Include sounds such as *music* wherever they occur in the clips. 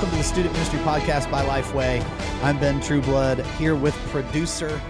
Welcome to the Student Ministry Podcast by Lifeway. I'm Ben Trueblood here with producer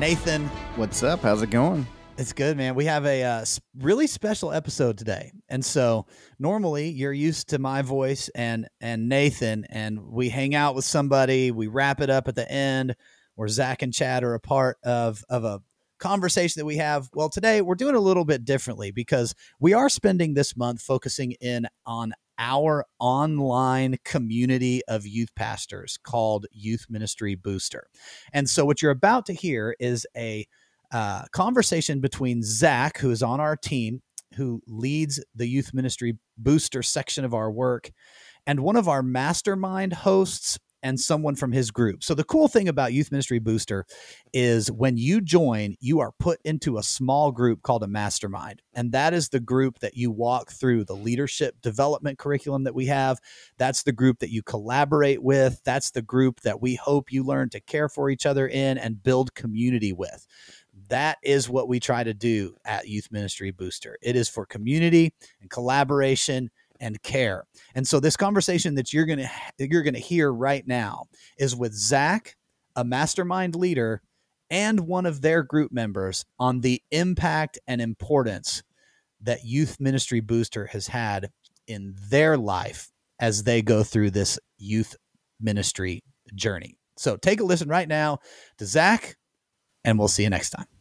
Nathan. What's up? How's it going? It's good, man. We have a uh, really special episode today, and so normally you're used to my voice and and Nathan, and we hang out with somebody. We wrap it up at the end, where Zach and Chad are a part of of a conversation that we have. Well, today we're doing a little bit differently because we are spending this month focusing in on our online community of youth pastors called Youth Ministry Booster. And so, what you're about to hear is a uh, conversation between Zach, who is on our team, who leads the Youth Ministry Booster section of our work, and one of our mastermind hosts, and someone from his group. So the cool thing about Youth Ministry Booster is when you join, you are put into a small group called a mastermind. And that is the group that you walk through the leadership development curriculum that we have. That's the group that you collaborate with. That's the group that we hope you learn to care for each other in and build community with. That is what we try to do at Youth Ministry Booster. It is for community and collaboration and care. And so this conversation that you're to you're to hear right now is with Zach, a mastermind leader and one of their group members on the impact and importance that Youth Ministry Booster has had in their life as they go through this youth ministry journey. So take a listen right now to Zach, and we'll see you next time.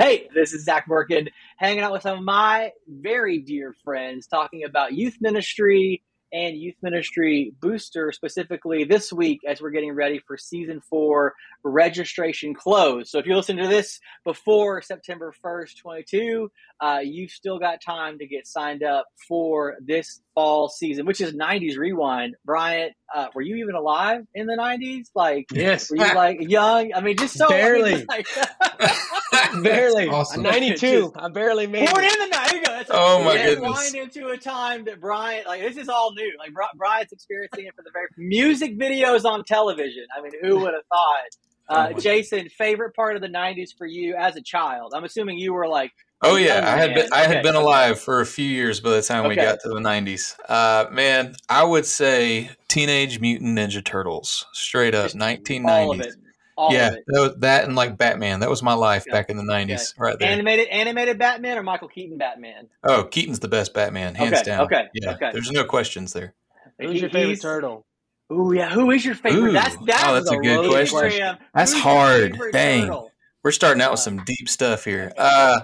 Hey, this is Zach Merkin, hanging out with some of my very dear friends, talking about youth ministry and youth ministry booster specifically this week as we're getting ready for season four registration close. So if you listen to this before September 1st, 22, uh, you've still got time to get signed up for this fall season, which is 90s rewind. Bryant, uh, were you even alive in the 90s? Like, yes. Were you like young? I mean, just so barely, I mean, *laughs* like, barely. *laughs* Awesome. 92. I barely made born it. in the night. There you go. That's Oh, my goodness. Rewind into a time that Bryant, like, this is all new. Like, Bri- Bryant's experiencing it for the very music videos on television. I mean, who would have thought? Uh, Oh, Jason, favorite part of the '90s for you as a child? I'm assuming you were like, Oh yeah, I had been, I had Okay. been alive for a few years by the time we got to the '90s. Uh, man, I would say Teenage Mutant Ninja Turtles, straight up, just 1990s. all of it, all yeah, that, was- that and like Batman. That was my life Yeah. back in the '90s, right there. Animated, animated Batman or Michael Keaton Batman? oh, Keaton's the best Batman, hands Okay, down. okay, yeah, okay. there's no questions there. Who's He- your favorite he's- turtle? Ooh, yeah. Who is your favorite? Ooh. that's that's, Oh, that's a the good question. program. That's Who's hard. favorite Dang. turtle? We're starting out with Uh, some deep stuff here. Uh,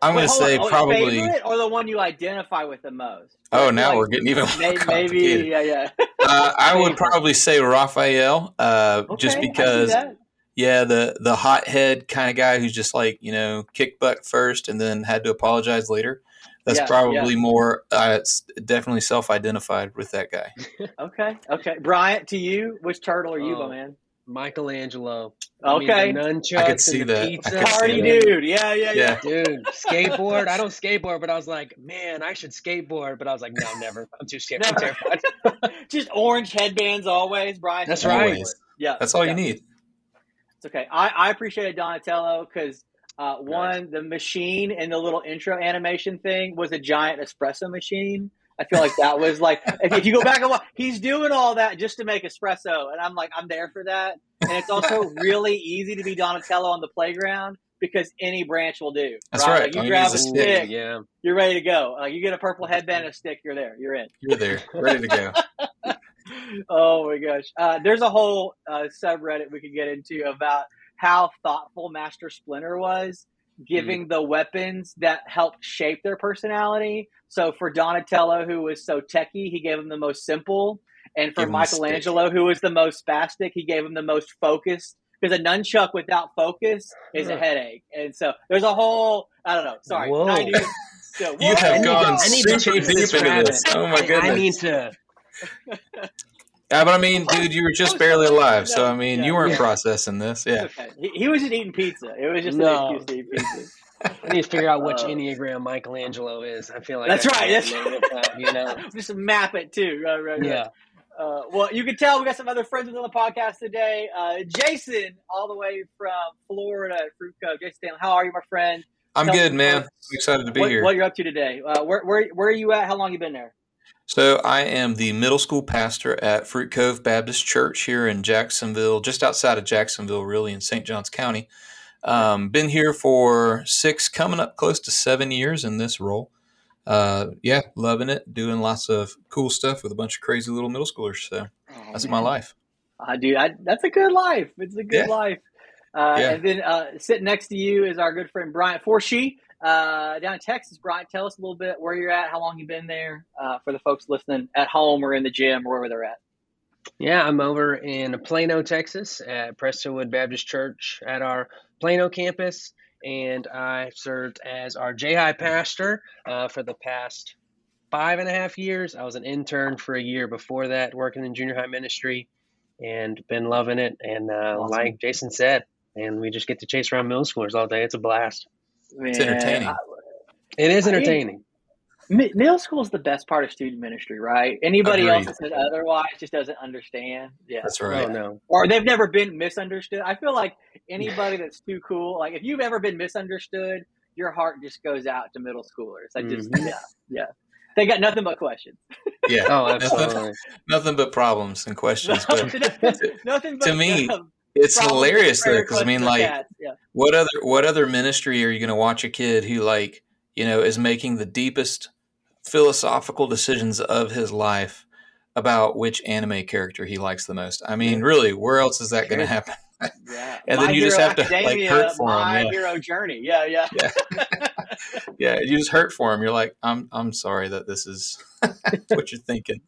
I'm gonna say on. Oh, probably. favorite or the one you identify with the most. Oh, now Like, we're getting even more may- maybe, complicated. yeah, yeah. uh, I *laughs* would probably say Raphael, uh, just Okay, I see because, yeah, the the hothead kind of guy who's just like you know kick butt first and then had to apologize later. That's Yeah, probably more. Uh, it's definitely self-identified with that guy. *laughs* Okay, okay. Bryant, to you, which turtle are you, Oh, my man? Michelangelo. I mean, Okay. the nunchucks I could see and the that. I pizza. could see Party that. dude. Yeah, yeah, yeah. Yeah. Dude, *laughs* skateboard. I don't skateboard, but I was like, man, I should skateboard. But I was like, no, never. I'm too scared. I'm terrified. *laughs* Just orange headbands always. Brian. That's right. Always. Yeah, That's all yeah. you need. It's okay. I, I appreciated Donatello because uh, one, the machine and the little intro animation thing was a giant espresso machine. I feel like that was like if, if you go back and watch, he's doing all that just to make espresso, and I'm like, I'm there for that. And it's also *laughs* really easy to be Donatello on the playground because any branch will do. That's right. Like you All you grab a a stick, stick. yeah. you're ready to go. Like you get a purple headband and a stick, you're there. You're in. You're there, ready to go. *laughs* oh my gosh. Uh, there's a whole uh, subreddit we could get into about how thoughtful Master Splinter was, giving mm-hmm. the weapons that helped shape their personality. So for Donatello, who was so techie, he gave him the most simple. And for Give him a stick. Michelangelo, who was the most spastic, he gave him the most focused. Because a nunchuck without focus is a headache. And so there's a whole, I don't know, sorry. Whoa. 90s so, You have I need, gone to, I need to super deep this into rabbit. this. Oh my I- I need to. Yeah, but I mean, dude, you were just *laughs* barely alive, so I mean, you weren't Yeah. processing this. Yeah. Okay. He, he was just eating pizza. It was just No. an excuse to eat pizza. I need to figure out which Uh, Enneagram Michelangelo is. I feel like That's I right, can't that's- name you know. *laughs* just map it too. Right, right, right. Yeah. Uh, well, you can tell we got some other friends on the podcast today. Uh, Jason, all the way from Florida, Fruit Cove. Jason, Stanley, how are you, my friend? I'm Tell good, man. I'm excited to be what, here. what you're up to today. Uh, where, where, where are you at? How long you been there? So I am the middle school pastor at Fruit Cove Baptist Church here in Jacksonville, just outside of Jacksonville, really in St. Johns County. Um, been here for six, coming up close to seven years in this role. Uh, yeah, loving it, doing lots of cool stuff with a bunch of crazy little middle schoolers. So Oh, that's my life. Uh, dude, I, that's a good life. It's a good Yeah. life. Uh, Yeah. And then uh, sitting next to you is our good friend Bryant Forshee uh, down in Texas. Brian, tell us a little bit where you're at, how long you've been there uh, for the folks listening at home or in the gym or wherever they're at. Yeah, I'm over in Plano, Texas at Prestonwood Baptist Church at our Plano campus, and I served as our J High pastor uh, for the past five and a half years. I was an intern for a year before that, working in junior high ministry, and been loving it. And uh, Awesome. like Jason said, and we just get to chase around middle schoolers all day. It's a blast. It's entertaining. I- It is entertaining. Mi- middle school is the best part of student ministry, right? Anybody else that says otherwise just doesn't understand. Yeah. That's Oh right. no. Or they've never been misunderstood. I feel like anybody that's too cool, like if you've ever been misunderstood, your heart just goes out to middle schoolers. Like just Mhm. yeah, yeah. They got nothing but questions. Yeah. Oh, nothing, absolutely. *laughs* nothing but problems and questions. But *laughs* nothing but to *laughs* me, um, it's hilarious though, because I mean, like, yeah. what other what other ministry are you going to watch a kid who like you know is making the deepest philosophical decisions of his life about which anime character he likes the most i mean really where else is that going to happen Yeah. *laughs* And then you just have to, like, hurt for My yeah. hero journey. Yeah, yeah. *laughs* yeah you just hurt for him you're like i'm i'm sorry that this is *laughs* what you're thinking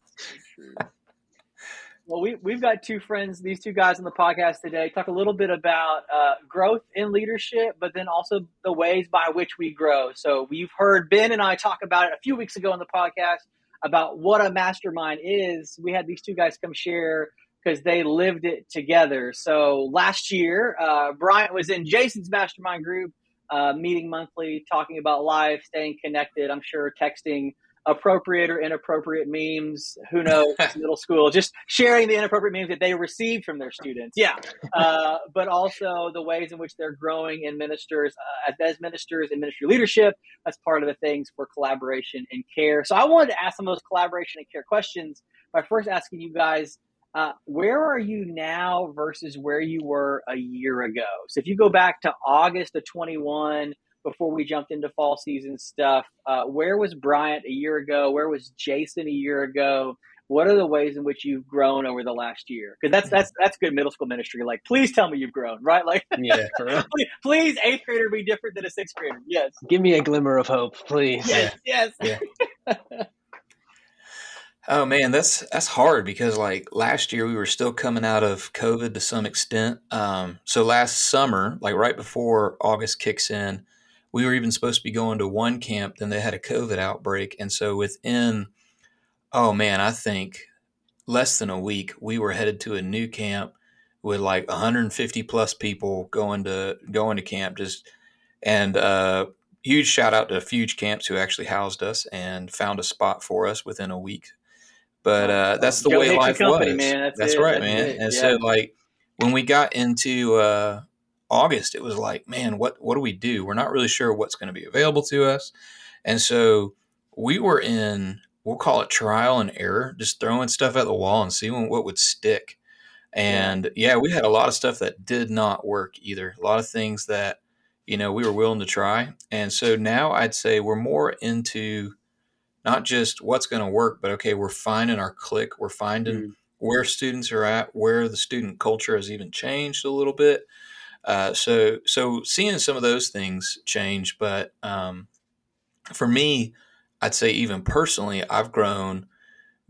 Well, we, we've got two friends, these two guys on the podcast today, talk a little bit about uh, growth in leadership, but then also the ways by which we grow. So we've heard Ben and I talk about it a few weeks ago on the podcast about what a mastermind is. We had these two guys come share because they lived it together. So last year, uh, Bryant was in Jason's mastermind group, uh, meeting monthly, talking about life, staying connected. I'm sure texting appropriate or inappropriate memes. Who knows? *laughs* Middle school, just sharing the inappropriate memes that they received from their students. Yeah, uh, but also the ways in which they're growing in ministers uh, as ministers in ministry leadership. That's part of the things for collaboration and care. So I wanted to ask some of those collaboration and care questions by first asking you guys. Uh, where are you now versus where you were a year ago? So if you go back to August of 21, before we jumped into fall season stuff, uh, where was Bryant a year ago? Where was Jason a year ago? What are the ways in which you've grown over the last year? Because that's that's that's good middle school ministry. Like, please tell me you've grown, right? Like, *laughs* Yeah, *laughs* please, please eighth grader be different than a sixth grader. Yes, Give me a glimmer of hope, please. yes, yes. Yeah. *laughs* Oh man, that's that's hard because like last year we were still coming out of COVID to some extent. Um, so last summer, like right before August kicks in, we were even supposed to be going to one camp. Then they had a COVID outbreak, and so within, oh man, I think less than a week, we were headed to a new camp with like 150 plus people going to going to camp. Just and uh, huge shout out to Fuge Camps who actually housed us and found a spot for us within a week. But uh, that's the Joe way life Company, was. man. That's it. right, That's man. it. And Yeah. so, like, when we got into uh, August, it was like, man, what what do we do? We're not really sure what's going to be available to us, and so we were in we'll call it trial and error, just throwing stuff at the wall and seeing what would stick. And yeah, we had a lot of stuff that did not work either. A lot of things that you know we were willing to try, and so now I'd say we're more into not just what's going to work, but okay, we're finding our click. We're finding Mm. where students are at, where the student culture has even changed a little bit. Uh, so, so seeing some of those things change, but um, for me, I'd say even personally, I've grown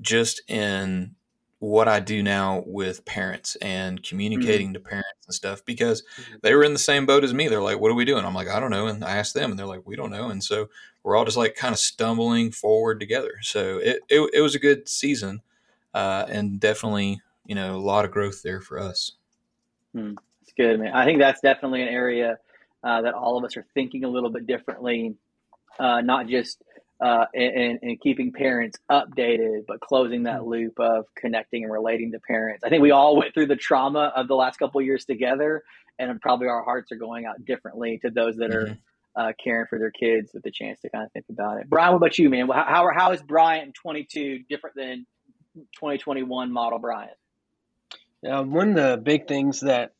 just in what I do now with parents and communicating to parents and stuff because Mhm. they were in the same boat as me. They're like, "What are we doing?" I'm like, "I don't know," and I asked them, and they're like, "We don't know," and so we're all just like kind of stumbling forward together. So it it, it was a good season, uh, and definitely you know a lot of growth there for us. It's good, man. I think that's definitely an area uh, that all of us are thinking a little bit differently, uh, not just uh, in, in keeping parents updated, but closing that loop of connecting and relating to parents. I think we all went through the trauma of the last couple years together, and probably our hearts are going out differently to those that are Mhm. uh, caring for their kids with the chance to kind of think about it. Brian, what about you, man? How how, how is Bryant 22 different than 2021 model Bryant? Uh, one of the big things that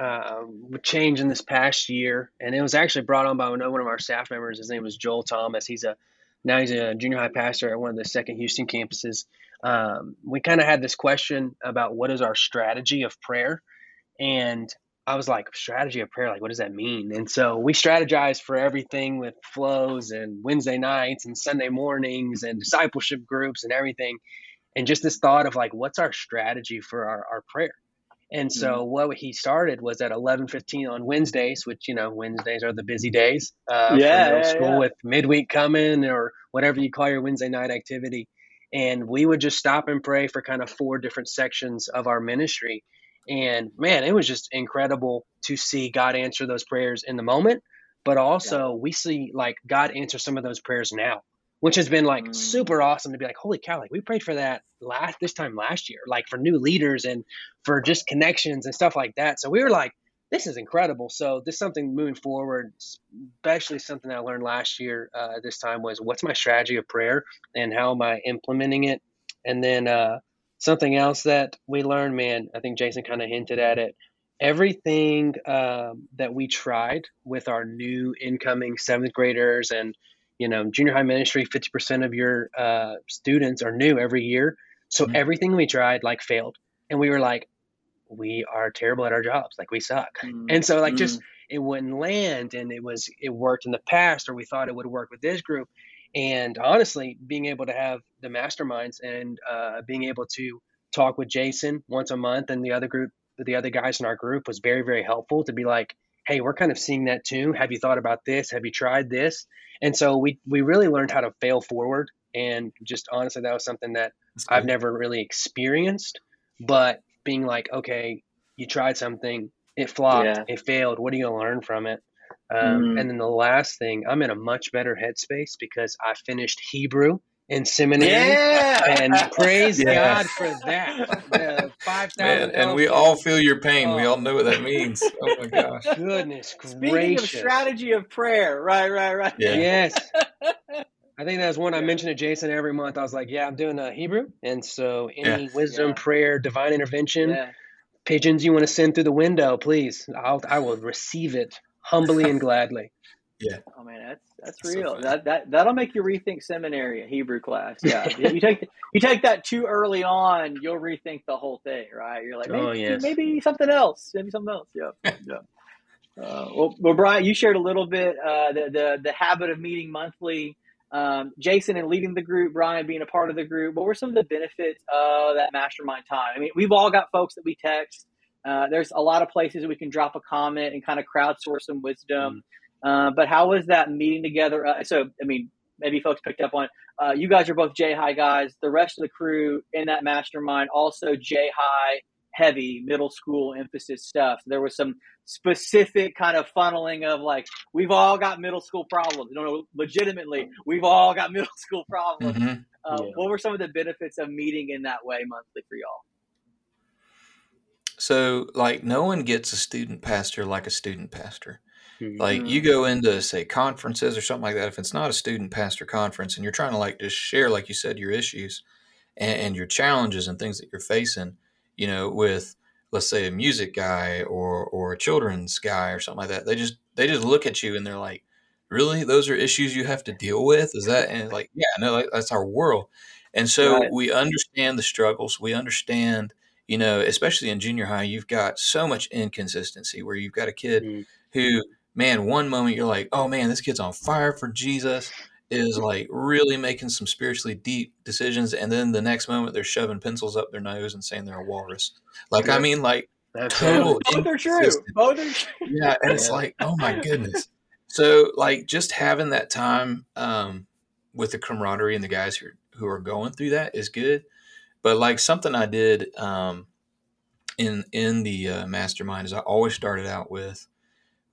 uh, would change in this past year, and it was actually brought on by one of our staff members. His name was Joel Thomas. He's a now he's a junior high pastor at one of the second Houston campuses. Um, we kind of had this question about what is our strategy of prayer, and I was like, strategy of prayer, like what does that mean? And so we strategized for everything with flows and Wednesday nights and Sunday mornings and discipleship groups and everything and just this thought of like what's our strategy for our, our prayer and so mm-hmm. what he started was at 11:15 on Wednesdays, which you know Wednesdays are the busy days uh, yeah, for yeah, school yeah. with midweek coming or whatever you call your Wednesday night activity. And we would just stop and pray for kind of four different sections of our ministry. And man, it was just incredible to see God answer those prayers in the moment, but also we see like God answer some of those prayers now which has been like mm. super awesome to be like, holy cow, like we prayed for that last this time last year, like for new leaders and for just connections and stuff like that. So we were like, this is incredible. So this is something moving forward, especially something I learned last year. Uh, this time was what's my strategy of prayer and how am I implementing it? And then uh, something else that we learned, man, I think Jason kind of hinted at it. Everything um, that we tried with our new incoming seventh graders and you know junior high ministry 50% of your uh, students are new every year so mm-hmm. everything we tried like failed and we were like we are terrible at our jobs like we suck mm-hmm. and so like mm-hmm. just it wouldn't land and it was it worked in the past or we thought it would work with this group and honestly being able to have the masterminds and uh, being able to talk with jason once a month and the other group the other guys in our group was very very helpful to be like hey we're kind of seeing that too. Have you thought about this? Have you tried this? And so we we really learned how to fail forward. And just honestly that was something that I've never really experienced. But being like okay you tried something it flopped yeah. it failed. What are you going to learn from it? Um, mm-hmm. and then the last thing I'm in a much better headspace because I finished Hebrew in seminary. Yeah! And *laughs* praise God for that. Five thousand. And we all feel your pain. Oh. We all oh. know what that means. Oh my *laughs* gosh. Goodness Speaking gracious. of strategy of prayer, right, right, right. Yeah. Yes. *laughs* I think that's one I mentioned to Jason every month. I was like, "Yeah, I'm doing a Hebrew, and so any yeah. wisdom, yeah. prayer, divine intervention, yeah. pigeons you want to send through the window, please. I'll I will receive it humbly and gladly." Yeah. Oh man, that's that's, that's real. So that that that'll make you rethink seminary, a Hebrew class. Yeah. *laughs* you take you take that too early on, you'll rethink the whole thing, right? You're like, maybe, oh, yes. maybe something else, maybe something else. Yeah. yeah. Uh, well, well, Brian, you shared a little bit uh, the, the the habit of meeting monthly. Um, Jason and leading the group, Brian being a part of the group. What were some of the benefits of that mastermind time? I mean, we've all got folks that we text. Uh, there's a lot of places we can drop a comment and kind of crowdsource some wisdom. Mm. Uh, but how was that meeting together? Uh, so, I mean, maybe folks picked up on. Uh, you guys are both J High guys. The rest of the crew in that mastermind also J High heavy middle school emphasis stuff. There was some specific kind of funneling of like we've all got middle school problems. No, no, legitimately, we've all got *laughs* middle school problems. Mm-hmm. Uh, yeah. What were some of the benefits of meeting in that way monthly for y'all? So, like, no one gets a student pastor like a student pastor. Like you mm-hmm. go into say conferences or something like that. If it's not a student pastor conference and you're trying to like just share, like you said, your issues and, and your challenges and things that you're facing, you know, with let's say a music guy or or a children's guy or something like that, they just they just look at you and they're like, "Really, those are issues you have to deal with?" Is that and like, yeah, no, that's our world. And so right. we understand the struggles. We understand, you know, especially in junior high, you've got so much inconsistency where you've got a kid mm. who man, one moment you're like, oh man, this kid's on fire for Jesus, is like really making some spiritually deep decisions, and then the next moment they're shoving pencils up their nose and saying they're a walrus. Like, I mean, like That's total. Both are true. Both are true. Yeah, and it's like, oh my goodness. So, like, just having that time um, with the camaraderie and the guys who who are going through that is good. But like something I did um, in in the uh, mastermind is I always started out with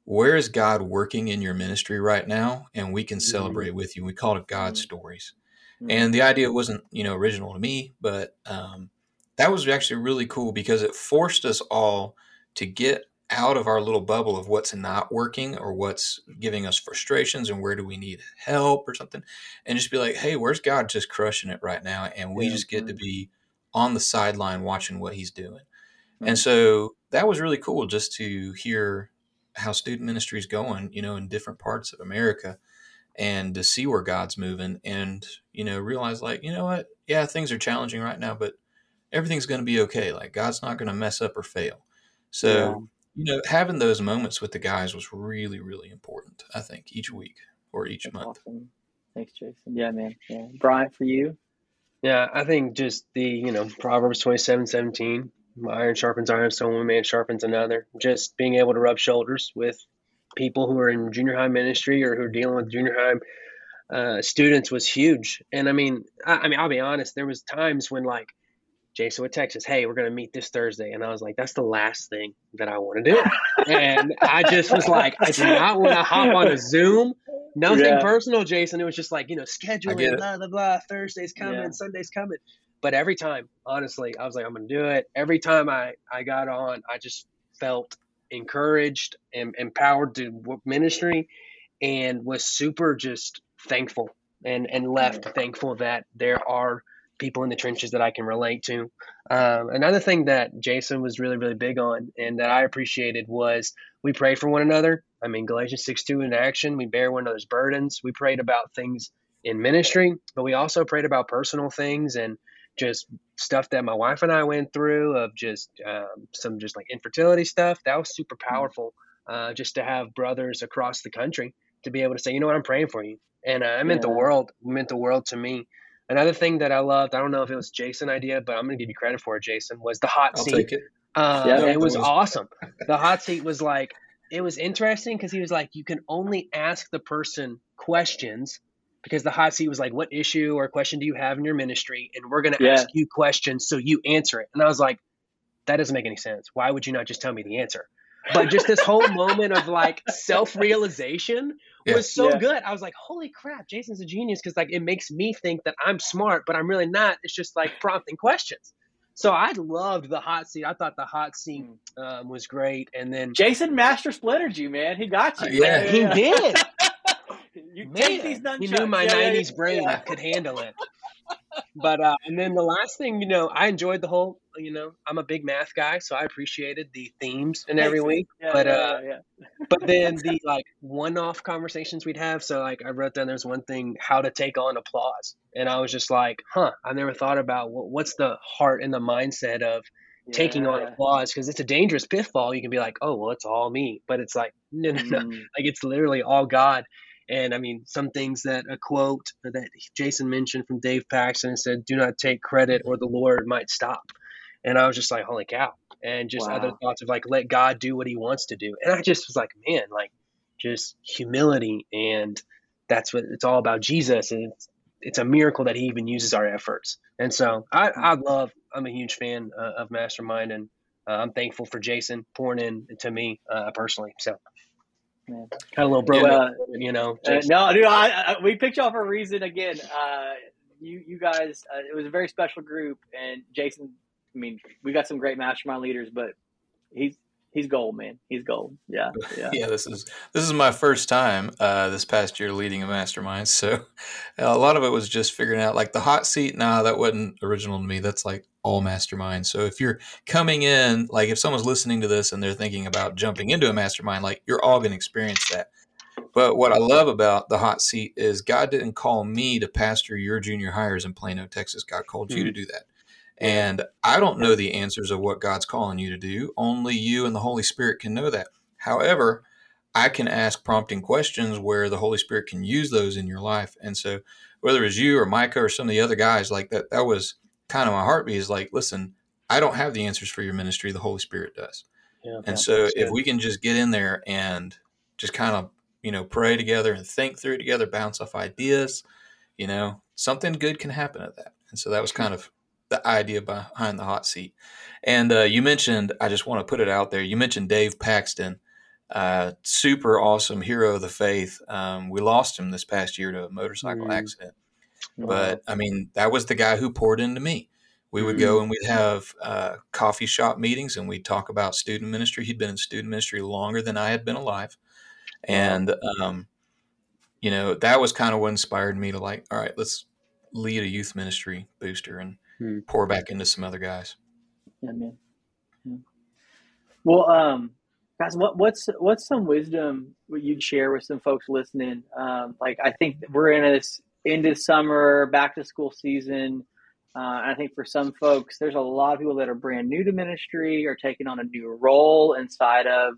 where is God working in your ministry right now? And we can mm-hmm. celebrate mm-hmm. with you. We call it God mm-hmm. stories. Mm-hmm. And the idea wasn't, you know, original to me, but um, that was actually really cool because it forced us all to get out of our little bubble of what's not working or what's giving us frustrations and where do we need help or something and just be like hey where's god just crushing it right now and we yeah, just get to be on the sideline watching what he's doing mm-hmm. and so that was really cool just to hear how student ministry is going you know in different parts of america and to see where god's moving and you know realize like you know what yeah things are challenging right now but everything's going to be okay like god's not going to mess up or fail so yeah you know, having those moments with the guys was really, really important. I think each week or each That's month. Awesome. Thanks, Jason. Yeah, man. Yeah, Brian, for you. Yeah, I think just the you know Proverbs twenty seven seventeen, iron sharpens iron, so one man sharpens another. Just being able to rub shoulders with people who are in junior high ministry or who are dealing with junior high uh, students was huge. And I mean, I, I mean, I'll be honest. There was times when like Jason with Texas, "Hey, we're gonna meet this Thursday," and I was like, "That's the last thing that I want to do." and I just was like, "I do not want to hop on a Zoom." Nothing yeah. personal, Jason. It was just like you know, scheduling, blah blah blah. Thursday's coming, yeah. Sunday's coming. But every time, honestly, I was like, "I'm gonna do it." Every time I I got on, I just felt encouraged and empowered to ministry, and was super just thankful and and left thankful that there are people in the trenches that I can relate to. Um, another thing that Jason was really, really big on and that I appreciated was we pray for one another. I mean, Galatians 6 2 in action, we bear one another's burdens. We prayed about things in ministry, but we also prayed about personal things and just stuff that my wife and I went through of just um, some just like infertility stuff. That was super mm. powerful uh, just to have brothers across the country to be able to say, you know what, I'm praying for you. And uh, it meant yeah. the world, it meant the world to me. Another thing that I loved, I don't know if it was Jason idea, but I'm going to give you credit for it, Jason, was the hot I'll seat. It. Uh, yeah, it was, was awesome. The hot seat was like, it was interesting because he was like, you can only ask the person questions because the hot seat was like, what issue or question do you have in your ministry? And we're going to yeah. ask you questions so you answer it. And I was like, that doesn't make any sense. Why would you not just tell me the answer? But just this whole *laughs* moment of like self realization yeah. was so yeah. good. I was like, holy crap, Jason's a genius because like it makes me think that I'm smart, but I'm really not. It's just like prompting questions. So I loved the hot seat. I thought the hot seat um, was great. And then Jason Master Splintered you, man. He got you. Uh, yeah, he did. You man, take these He knew my yeah, 90s brain *laughs* could handle it but uh, and then the last thing, you know, I enjoyed the whole. You know, I'm a big math guy, so I appreciated the themes in every week. Yeah, but yeah, uh, yeah. *laughs* but then the like one-off conversations we'd have. So like I wrote down there's one thing how to take on applause, and I was just like, huh, I never thought about what's the heart and the mindset of taking on applause because it's a dangerous pitfall. You can be like, oh well, it's all me, but it's like no, no, no, mm. like it's literally all God. And I mean, some things that a quote that Jason mentioned from Dave Paxton said, "Do not take credit, or the Lord might stop." And I was just like, "Holy cow!" And just wow. other thoughts of like, "Let God do what He wants to do." And I just was like, "Man, like just humility, and that's what it's all about. Jesus, and it's it's a miracle that He even uses our efforts." And so I I love. I'm a huge fan uh, of Mastermind, and uh, I'm thankful for Jason pouring in to me uh, personally. So. Man. Kind of a little bro, yeah. you know. Uh, no, dude, I, I, we picked you all for a reason. Again, uh, you you guys, uh, it was a very special group, and Jason. I mean, we got some great mastermind leaders, but he's he's gold, man. He's gold. Yeah, *laughs* yeah. yeah this is this is my first time uh, this past year leading a mastermind, so *laughs* a lot of it was just figuring out like the hot seat. Nah, that wasn't original to me. That's like all mastermind. So if you're coming in, like if someone's listening to this and they're thinking about jumping into a mastermind, like you're all going to experience that. But what I love about the hot seat is God didn't call me to pastor your junior highers in Plano, Texas. God called mm-hmm. you to mm-hmm. do that. And I don't know the answers of what God's calling you to do. Only you and the Holy Spirit can know that. However, I can ask prompting questions where the Holy Spirit can use those in your life. And so whether it was you or Micah or some of the other guys, like that, that was kind of my heartbeat is like, listen, I don't have the answers for your ministry. The Holy Spirit does. Yeah, and so if we can just get in there and just kind of, you know, pray together and think through it together, bounce off ideas, you know, something good can happen at that. And so that was kind of the idea behind the hot seat. And uh, you mentioned, I just want to put it out there. You mentioned Dave Paxton, uh, super awesome hero of the faith. Um, we lost him this past year to a motorcycle mm. accident. Wow. But I mean, that was the guy who poured into me. we would go and we'd have uh, coffee shop meetings and we'd talk about student ministry. He'd been in student ministry longer than I had been alive. And, um, you know, that was kind of what inspired me to like, all right, let's lead a youth ministry booster and hmm. pour back into some other guys. Yeah, man. Yeah. Well, um, guys, what, what's what's some wisdom you'd share with some folks listening? Um, like, I think we're in this into summer, back to school season. Uh, I think for some folks, there's a lot of people that are brand new to ministry or taking on a new role inside of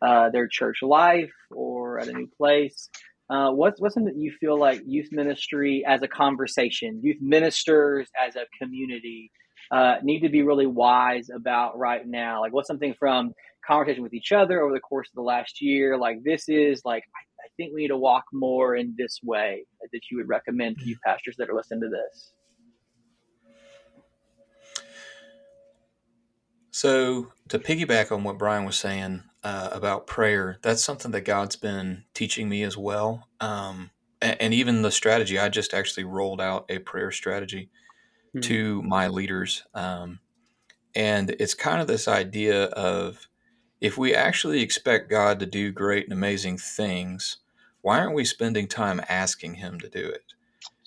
uh, their church life or at a new place. Uh, what's what's something that you feel like youth ministry as a conversation, youth ministers as a community uh, need to be really wise about right now? Like, what's something from conversation with each other over the course of the last year? Like, this is like I, I think we need to walk more in this way that you would recommend to you pastors that are listening to this. So, to piggyback on what Brian was saying uh, about prayer, that's something that God's been teaching me as well. Um, and, and, even the strategy, I just actually rolled out a prayer strategy mm-hmm. to my leaders. Um, and it's kind of this idea of if we actually expect God to do great and amazing things, why aren't we spending time asking Him to do it?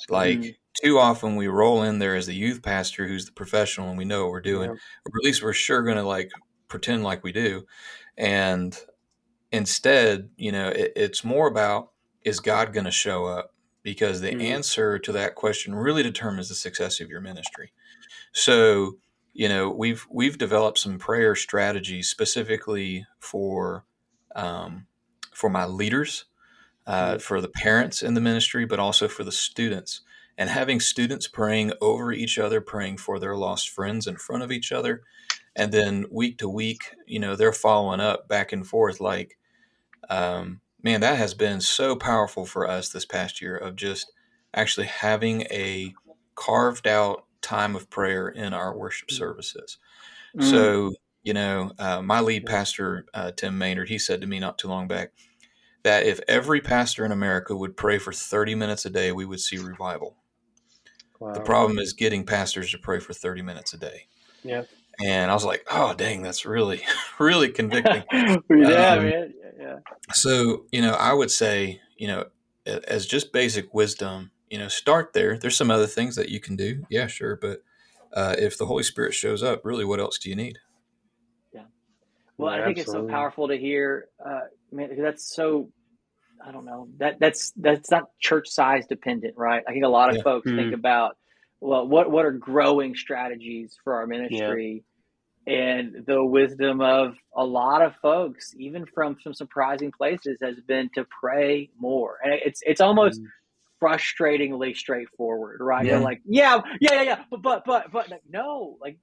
Like, too often we roll in there as the youth pastor who's the professional and we know what we're doing, yeah. or at least we're sure going to like pretend like we do. And instead, you know, it, it's more about is God going to show up? Because the mm-hmm. answer to that question really determines the success of your ministry. So, you know, we've we've developed some prayer strategies specifically for um, for my leaders, uh, mm-hmm. for the parents in the ministry, but also for the students and having students praying over each other, praying for their lost friends in front of each other. And then week to week, you know, they're following up back and forth. Like, um, man, that has been so powerful for us this past year of just actually having a carved out time of prayer in our worship mm. services. Mm. So, you know, uh, my lead pastor, uh, Tim Maynard, he said to me not too long back that if every pastor in America would pray for 30 minutes a day, we would see revival. Wow. The problem is getting pastors to pray for 30 minutes a day. Yeah. And I was like, oh, dang, that's really, *laughs* really convicting. *laughs* yeah, um, man. Yeah. So, you know, I would say, you know, as just basic wisdom, you know, start there. There's some other things that you can do. Yeah, sure. But uh, if the Holy Spirit shows up, really, what else do you need? Yeah. Well, yeah, I think absolutely. it's so powerful to hear, uh, man, that's so I don't know that that's that's not church size dependent, right? I think a lot of yeah. folks mm-hmm. think about well, what what are growing strategies for our ministry, yeah. and the wisdom of a lot of folks, even from some surprising places, has been to pray more, and it's it's almost. Mm-hmm. Frustratingly straightforward right yeah. You're like yeah yeah yeah yeah but but but but like, no like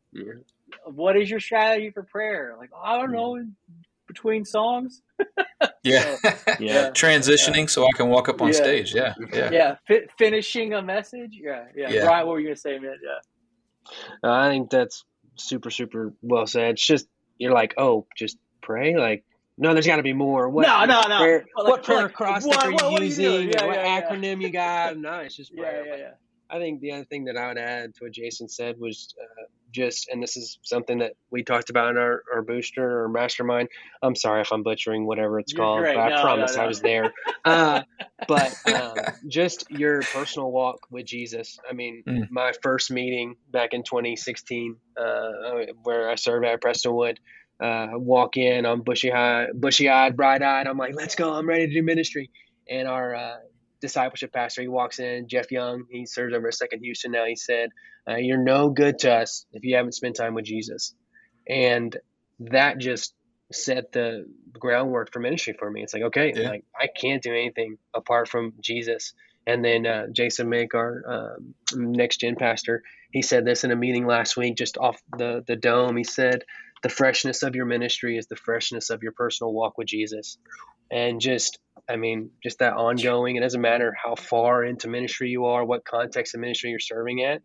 what is your strategy for prayer like i don't know between songs *laughs* *laughs* yeah. yeah. Transitioning yeah. so I can walk up on yeah. stage. Yeah. Yeah. Yeah. F- finishing a message. Yeah. Yeah. yeah. Brian, what were you going to say, man? Yeah. Uh, I think that's super, super well said. It's just, you're like, oh, just pray. Like, no, there's got to be more. What, no, no, no. Prayer, like, what prayer like, acrostic what, are you what using? You yeah, what acronym you got? *laughs* No, it's just prayer. Yeah, yeah, yeah. I think the other thing that I would add to what Jason said was uh, just, and this is something that we talked about in our, our booster or mastermind. I'm sorry if I'm butchering whatever it's You're called, but I promise no, no. I was there. Uh, *laughs* but um, just your personal walk with Jesus. I mean, mm. my first meeting back in 2016, uh, where I served at Prestonwood, uh, walk in, I'm bushy eyed, bushy eyed, bright eyed. I'm like, let's go. I'm ready to do ministry. And our uh, discipleship pastor. He walks in, Jeff Young. He serves over at Second Houston now. He said, uh, "You're no good to us if you haven't spent time with Jesus," and that just set the groundwork for ministry for me. It's like, okay, yeah. like I can't do anything apart from Jesus. And then uh, Jason Mick, our um, next gen pastor, he said this in a meeting last week, just off the the dome. He said, "The freshness of your ministry is the freshness of your personal walk with Jesus," and just I mean, just that ongoing. It doesn't matter how far into ministry you are, what context of ministry you're serving at.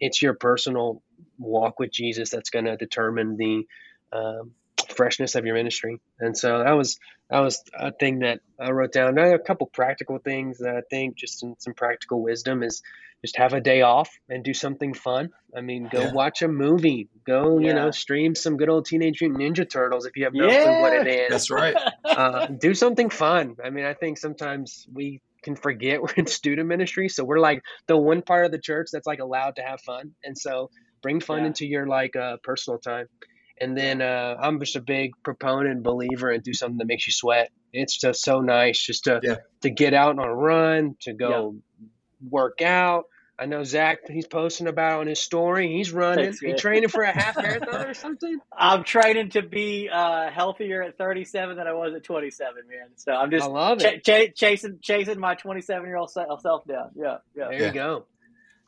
It's your personal walk with Jesus that's going to determine the um, freshness of your ministry. And so that was that was a thing that I wrote down. A couple practical things that I think just some, some practical wisdom is just have a day off and do something fun. I mean, go Yeah. watch a movie. Go, you know, stream some good old Teenage Mutant Ninja Turtles if you have no clue what it is. That's right. *laughs* uh, do something fun. I mean, I think sometimes we can forget *laughs* we're in student ministry, so we're like the one part of the church that's like allowed to have fun, and so bring fun Yeah. into your like uh, personal time. And then uh, I'm just a big proponent, believer, and do something that makes you sweat. It's just so nice just to Yeah. to get out on a run, to go work out. I know Zach, he's posting about on his story. He's running. That's He training for a half *laughs* marathon or something. I'm training to be uh, healthier at 37 than I was at 27, man. So I'm I just love ch- it. ch- chasing chasing my 27 year old self down. Yeah, yeah. There Yeah. you go.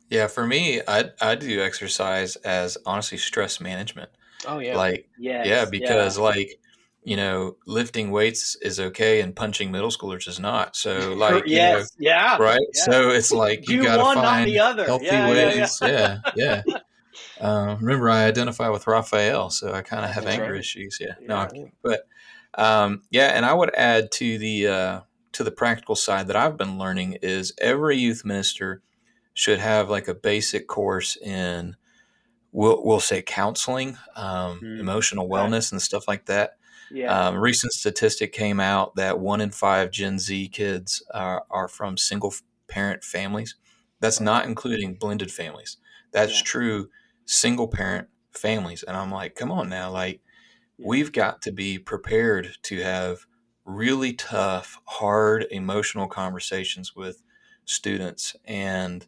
Yeah, for me, I I do exercise as honestly stress management. Oh yeah. Like Yes, yeah, because like you know, lifting weights is okay and punching middle schoolers is not. So *laughs* like you know, yeah. right? yeah. So it's *laughs* like you got to find the other. healthy Yeah, yeah, yeah. ways. Yeah, yeah. *laughs* Um, remember, I identify with Raphael, so I kind of have That's anger right. issues. Yeah, no, I'm kidding. but um, yeah, and I would add to the uh, to the practical side that I've been learning is every youth minister should have like a basic course in we'll we'll say counseling, um, Mm. emotional wellness, and stuff like that. Yeah. Um, recent statistic came out that one in five Gen Z kids are, are from single parent families. That's not including blended families. That's Yeah. true single parent families. And I'm like, come on now, like we've got to be prepared to have really tough, hard, emotional conversations with students and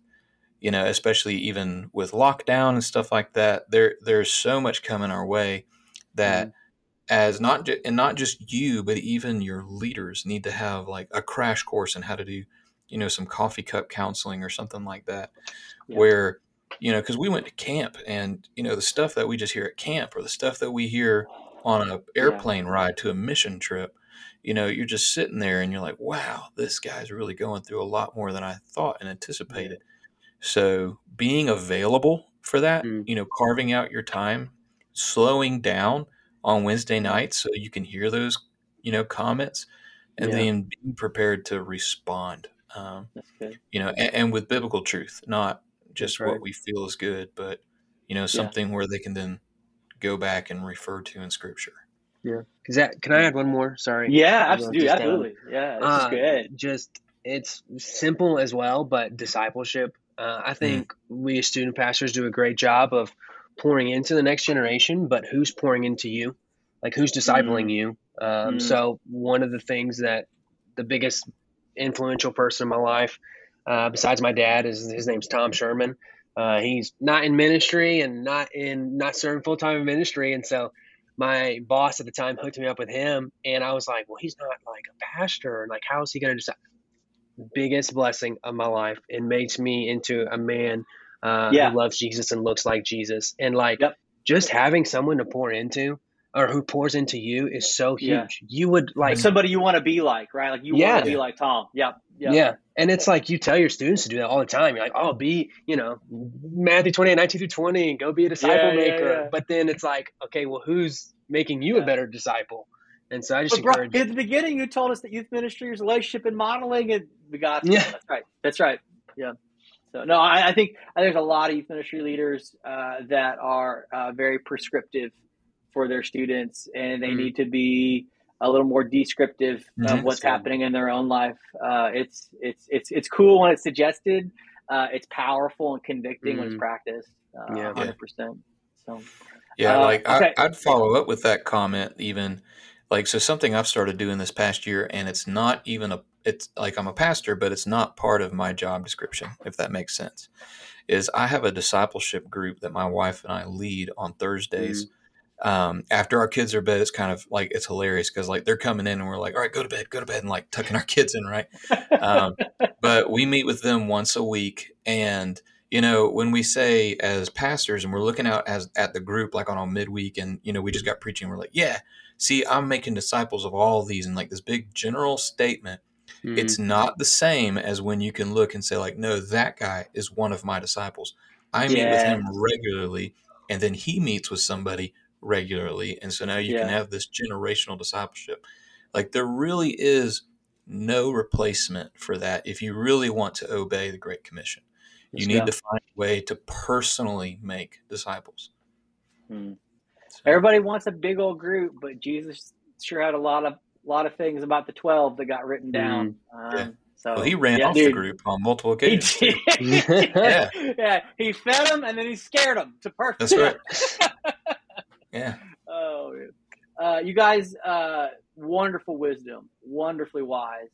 you know, especially even with lockdown and stuff like that, there there's so much coming our way that as not ju- and not just you, but even your leaders need to have like a crash course in how to do, you know, some coffee cup counseling or something like that, Yeah. where you know, because we went to camp and you know the stuff that we just hear at camp or the stuff that we hear on a airplane ride to a mission trip, you know, you're just sitting there and you're like, wow, this guy's really going through a lot more than I thought and anticipated. So being available for that, Mm. you know, carving out your time, slowing down on Wednesday nights so you can hear those, you know, comments, and Yeah. then being prepared to respond. Um, you know, and, and with biblical truth, not just right. what we feel is good, but you know, something where they can then go back and refer to in Scripture. Yeah. Is that? Can I add one more? Sorry. Yeah, I wrote absolutely, this down. absolutely. Yeah, this Uh, good. Just it's simple as well, but discipleship. Uh, I think we as student pastors do a great job of pouring into the next generation, but who's pouring into you? Like who's discipling you? Um, Mm. So one of the things that the biggest influential person in my life, uh, besides my dad, is his name's Tom Sherman. Uh, he's not in ministry and not in not serving full time in ministry, and so my boss at the time hooked me up with him, and I was like, well, he's not like a pastor, and like how is he going to decide? Biggest blessing of my life. It makes me into a man uh, Yeah. who loves Jesus and looks like Jesus, and like Yep. just having someone to pour into or who pours into you is so huge. Yeah. You would like somebody you want to be like, right? Like you Yeah. want to be like Tom. Yeah, yeah, yeah. And it's like you tell your students to do that all the time. You're like, oh, be, you know, Matthew 28, 19 through 20, and go be a disciple maker. But then it's like, okay, well, who's making you a better disciple? And so I just But bro, encourage at the beginning, you told us that youth ministry is relationship and modeling, and we got Yeah. that's right. That's right. Yeah. So no, I, I think there's a lot of youth ministry leaders uh, that are uh, very prescriptive for their students, and they Mhm. need to be a little more descriptive Mhm. of what's That's good. happening in their own life. Uh, it's it's it's it's cool when it's suggested. Uh, it's powerful and convicting when it's Mhm. practiced. Uh, Yeah. hundred percent. So Yeah, Uh, like okay. I, I'd follow up with that comment even like so something I've started doing this past year and it's not even a it's like I'm a pastor but it's not part of my job description if that makes sense is I have a discipleship group that my wife and I lead on Thursdays um, after our kids are bed it's kind of like it's hilarious because like they're coming in and we're like all right go to bed go to bed and like tucking our *laughs* kids in right? Um, *laughs* but we meet with them once a week and you know when we say as pastors and we're looking out as at the group like on a midweek and you know we just got preaching we're like yeah see i'm making disciples of all these and like this big general statement Mhm. it's not the same as when you can look and say like no that guy is one of my disciples i meet with him regularly and then he meets with somebody regularly and so now you can have this generational discipleship like there really is no replacement for that if you really want to obey the great commission you need to find a way to personally make disciples. Hmm. So. Everybody wants a big old group, but Jesus sure had a lot of lot of things about the twelve that got written down. Mm. Um, yeah. So well, he ran yeah, off dude. the group on multiple occasions. *laughs* yeah, yeah. He fed them and then he scared them to perfect. That's right. *laughs* yeah. Oh, uh, you guys, uh, wonderful wisdom, wonderfully wise.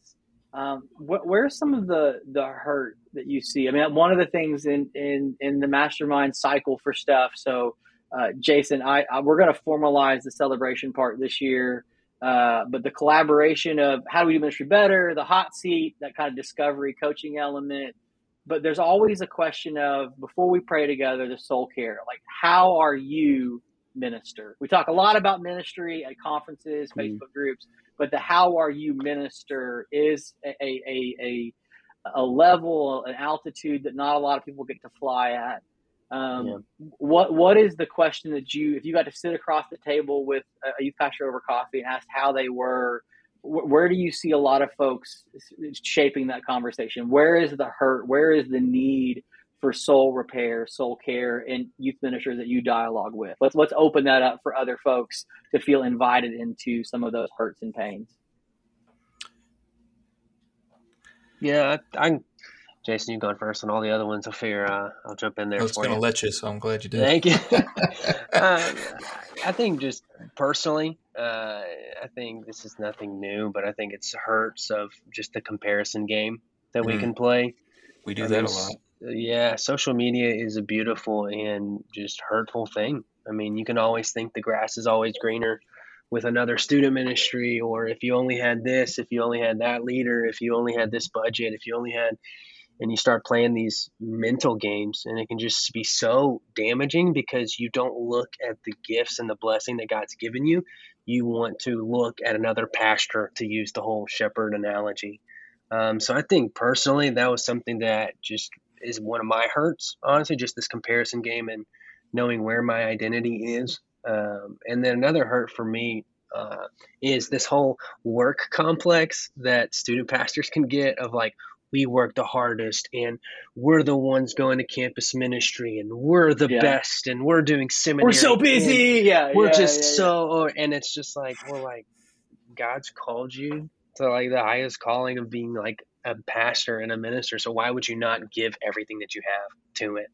Um, wh- where's some of the the hurt that you see? I mean, one of the things in in in the mastermind cycle for stuff. So, uh, Jason, I, I we're going to formalize the celebration part this year. Uh, but the collaboration of how do we do ministry better, the hot seat, that kind of discovery coaching element. But there's always a question of before we pray together, the soul care. Like, how are you minister? We talk a lot about ministry at conferences, mm-hmm. Facebook groups, but the how are you minister is a, a, a, a level, an altitude that not a lot of people get to fly at. Um, yeah. What what is the question that you, if you got to sit across the table with a youth pastor over coffee and ask how they were, where do you see a lot of folks shaping that conversation? Where is the hurt? Where is the need for soul repair, soul care, and youth ministers that you dialogue with? Let's let's open that up for other folks to feel invited into some of those hurts and pains. Yeah, I, I Jason, you going first on all the other ones. I figure uh, I'll jump in there. I was going to let you, so I'm glad you did. Thank you. uh, *laughs* *laughs* I think just personally, uh, I think this is nothing new, but I think it's hurts of just the comparison game that mm-hmm. we can play. We do that a lot. Yeah, social media is a beautiful and just hurtful thing. I mean, you can always think the grass is always greener with another student ministry, or if you only had this, if you only had that leader, if you only had this budget, if you only had and you start playing these mental games and it can just be so damaging because you don't look at the gifts and the blessing that God's given you. You want to look at another pasture to use the whole shepherd analogy. Um, so I think personally that was something that just is one of my hurts honestly just this comparison game and knowing where my identity is. Um, and then another hurt for me uh, is this whole work complex that student pastors can get of like we work the hardest and we're the ones going to campus ministry and we're the yeah. best and we're doing seminary. We're so busy. Yeah. We're yeah, just yeah, so, and it's just like, we're like, God's called you to like the highest calling of being like a pastor and a minister. So why would you not give everything that you have to it?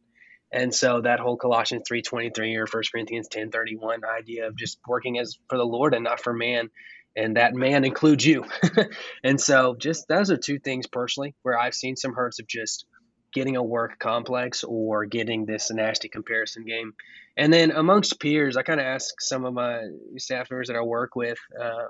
And so that whole Colossians 3.23 or 1 Corinthians 10.31 idea of just working as for the Lord and not for man and that man includes you. *laughs* and so, just those are two things personally where I've seen some hurts of just getting a work complex or getting this nasty comparison game. And then amongst peers, I kind of ask some of my staff members that I work with uh,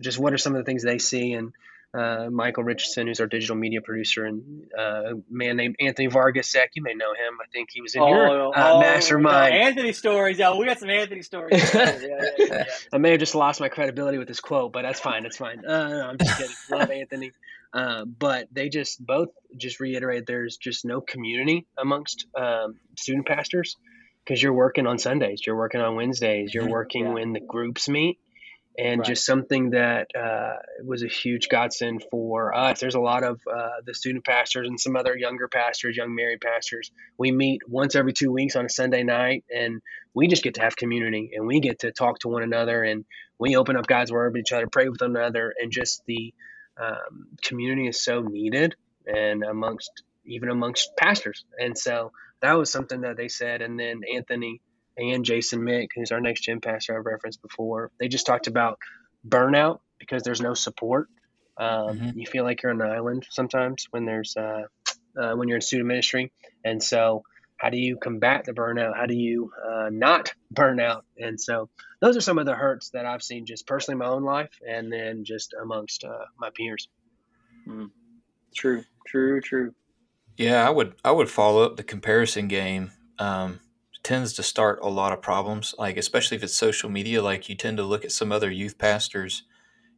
just what are some of the things they see and uh, Michael Richardson, who's our digital media producer, and uh, a man named Anthony Vargas. Zach, you may know him. I think he was in oh, your uh, oh, mastermind. Anthony stories. Yeah, we got some Anthony stories. *laughs* yeah, yeah, yeah, I may have just lost my credibility with this quote, but that's fine. That's fine. Uh, no, I'm just kidding. Love Anthony. Uh, but they just both just reiterate there's just no community amongst um, student pastors because you're working on Sundays, you're working on Wednesdays, you're mm-hmm. working when the groups meet and right. just something that uh, was a huge godsend for us. There's a lot of uh, the student pastors and some other younger pastors, young married pastors. We meet once every two weeks on a Sunday night, and we just get to have community and we get to talk to one another and we open up God's word with each other, pray with one another, and just the um, community is so needed and amongst even amongst pastors. And so that was something that they said. And then Anthony and Jason Mick, who's our next gen pastor I've referenced before, they just talked about burnout because there's no support. Um, mm-hmm. You feel like you're on an island sometimes when there's uh, uh, when you're in student ministry, and so how do you combat the burnout? How do you uh, not burn out? And so those are some of the hurts that I've seen just personally in my own life, and then just amongst uh, my peers. Mm. True, true, true. Yeah, I would I would follow up the comparison game. Um, tends to start a lot of problems like especially if it's social media like you tend to look at some other youth pastors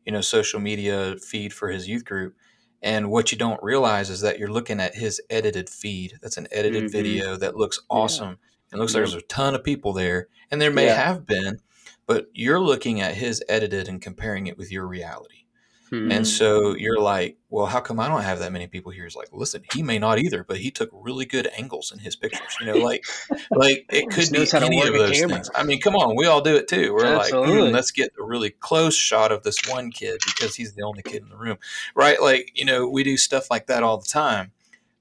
you know social media feed for his youth group and what you don't realize is that you're looking at his edited feed that's an edited mm-hmm. video that looks awesome yeah. it looks yeah. like there's a ton of people there and there may yeah. have been but you're looking at his edited and comparing it with your reality Mm-hmm. And so you're like, well, how come I don't have that many people here? He's like, listen, he may not either, but he took really good angles in his pictures. You know, like, *laughs* like it could be any of those things. I mean, come on, we all do it too. We're Absolutely. like, mm, let's get a really close shot of this one kid because he's the only kid in the room, right? Like, you know, we do stuff like that all the time.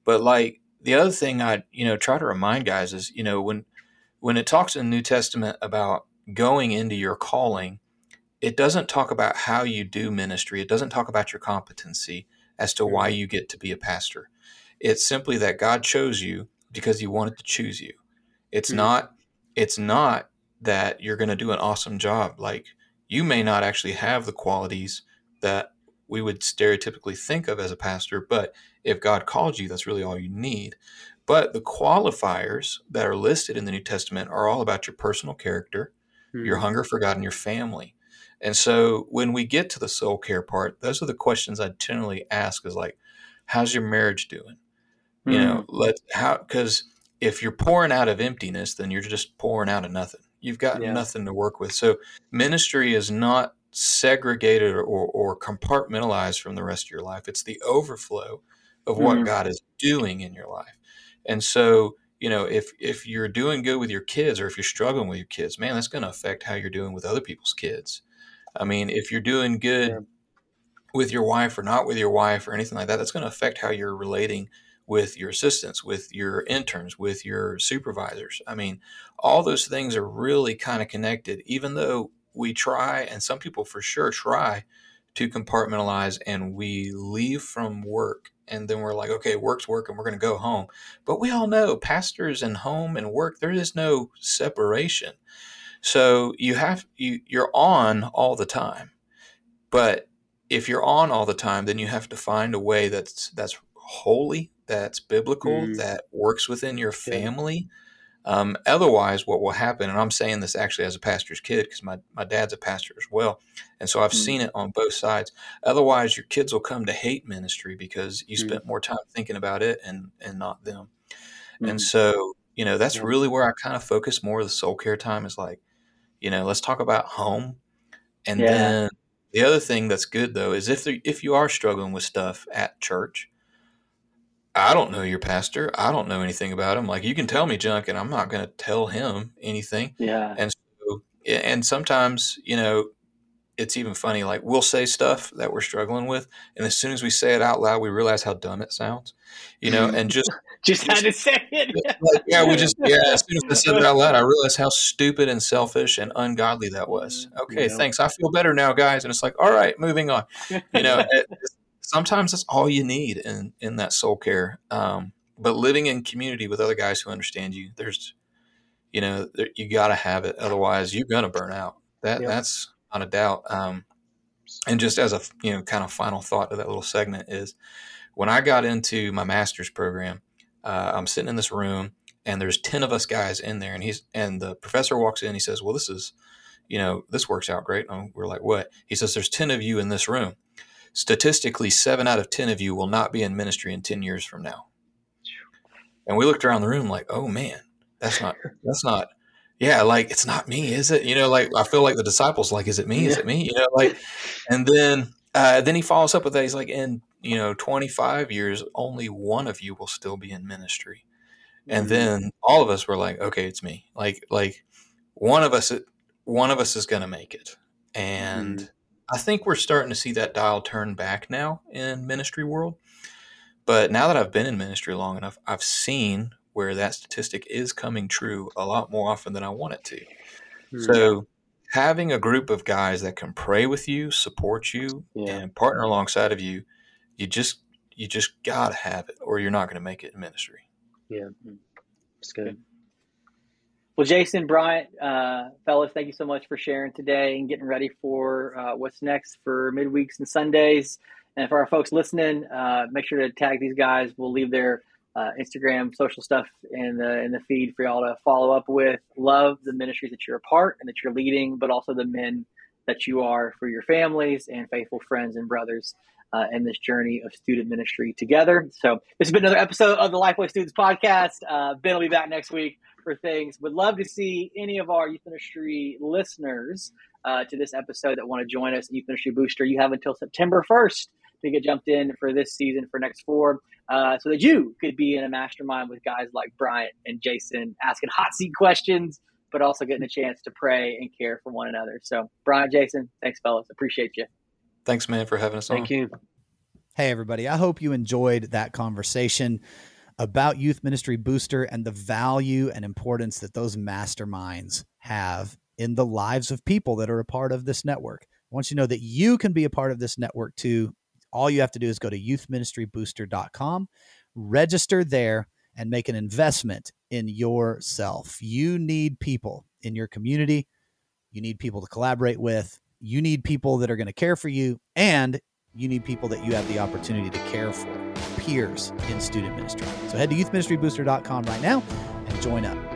But like the other thing I, you know, try to remind guys is, you know, when when it talks in the New Testament about going into your calling it doesn't talk about how you do ministry. It doesn't talk about your competency as to why mm-hmm. you get to be a pastor. It's simply that God chose you because he wanted to choose you. It's mm-hmm. not it's not that you're going to do an awesome job. Like you may not actually have the qualities that we would stereotypically think of as a pastor, but if God called you, that's really all you need. But the qualifiers that are listed in the New Testament are all about your personal character, mm-hmm. your hunger for God, and your family. And so when we get to the soul care part, those are the questions I generally ask is like, how's your marriage doing? Mm-hmm. You know, mm-hmm. let how because if you're pouring out of emptiness, then you're just pouring out of nothing. You've got yeah. nothing to work with. So ministry is not segregated or, or compartmentalized from the rest of your life. It's the overflow of what mm-hmm. God is doing in your life. And so, you know, if if you're doing good with your kids or if you're struggling with your kids, man, that's going to affect how you're doing with other people's kids. I mean, if you're doing good yeah. with your wife or not with your wife or anything like that, that's going to affect how you're relating with your assistants, with your interns, with your supervisors. I mean, all those things are really kind of connected, even though we try, and some people for sure try to compartmentalize and we leave from work and then we're like, okay, work's work and we're going to go home. But we all know pastors and home and work, there is no separation. So you have you you're on all the time. But if you're on all the time, then you have to find a way that's that's holy, that's biblical, mm. that works within your family. Um, otherwise, what will happen, and I'm saying this actually as a pastor's kid because my, my dad's a pastor as well. And so I've mm. seen it on both sides. Otherwise, your kids will come to hate ministry because you mm. spent more time thinking about it and, and not them. And mm. so, you know, that's yeah. really where I kind of focus more of the soul care time is like, you know, let's talk about home. And yeah. then the other thing that's good though is if if you are struggling with stuff at church, I don't know your pastor. I don't know anything about him. Like you can tell me junk, and I'm not going to tell him anything. Yeah. And so, and sometimes you know, it's even funny. Like we'll say stuff that we're struggling with, and as soon as we say it out loud, we realize how dumb it sounds. You know, and just *laughs* just had to say it. *laughs* like, yeah, we just *laughs* yeah. As soon as I said it out loud, I realized how stupid and selfish and ungodly that was. Mm, okay, thanks. I feel better now, guys. And it's like, all right, moving on. You know, it, sometimes that's all you need in in that soul care. Um, but living in community with other guys who understand you, there's, you know, there, you got to have it. Otherwise, you're gonna burn out. That yep. that's not a doubt. Um, and just as a you know kind of final thought to that little segment is when I got into my master's program, uh, I'm sitting in this room and there's 10 of us guys in there and he's and the professor walks in he says well this is you know this works out great. And we're like what? He says there's 10 of you in this room. Statistically 7 out of 10 of you will not be in ministry in 10 years from now. And we looked around the room like oh man that's not that's not yeah like it's not me is it? You know like i feel like the disciples like is it me? Is it me? You know like *laughs* and then uh, then he follows up with that he's like in you know 25 years only one of you will still be in ministry. And mm-hmm. then all of us were like okay it's me. Like like one of us one of us is going to make it. And mm-hmm. i think we're starting to see that dial turn back now in ministry world. But now that i've been in ministry long enough i've seen where that statistic is coming true a lot more often than i want it to mm-hmm. so having a group of guys that can pray with you support you yeah. and partner alongside of you you just you just gotta have it, or you're not going to make it in ministry. Yeah, it's good. Well, Jason, Bryant, uh, fellas, thank you so much for sharing today and getting ready for uh, what's next for midweeks and Sundays. And for our folks listening, uh, make sure to tag these guys. We'll leave their uh, Instagram, social stuff in the in the feed for y'all to follow up with. Love the ministries that you're a part and that you're leading, but also the men that you are for your families and faithful friends and brothers uh, in this journey of student ministry together. So this has been another episode of the Lifeway Students Podcast. Uh, ben will be back next week for things. Would love to see any of our youth ministry listeners uh, to this episode that want to join us, Youth Ministry Booster. You have until September 1st to get jumped in for this season for next four, uh, so that you could be in a mastermind with guys like Bryant and Jason asking hot seat questions, but also getting a chance to pray and care for one another. So, Bryant, Jason, thanks, fellas. Appreciate you. Thanks, man, for having us Thank on. Thank you. Hey, everybody. I hope you enjoyed that conversation about Youth Ministry Booster and the value and importance that those masterminds have in the lives of people that are a part of this network. I want you to know that you can be a part of this network too. All you have to do is go to youthministrybooster.com, register there, and make an investment in yourself. You need people in your community. You need people to collaborate with. You need people that are going to care for you. And you need people that you have the opportunity to care for, peers in student ministry. So head to youthministrybooster.com right now and join up.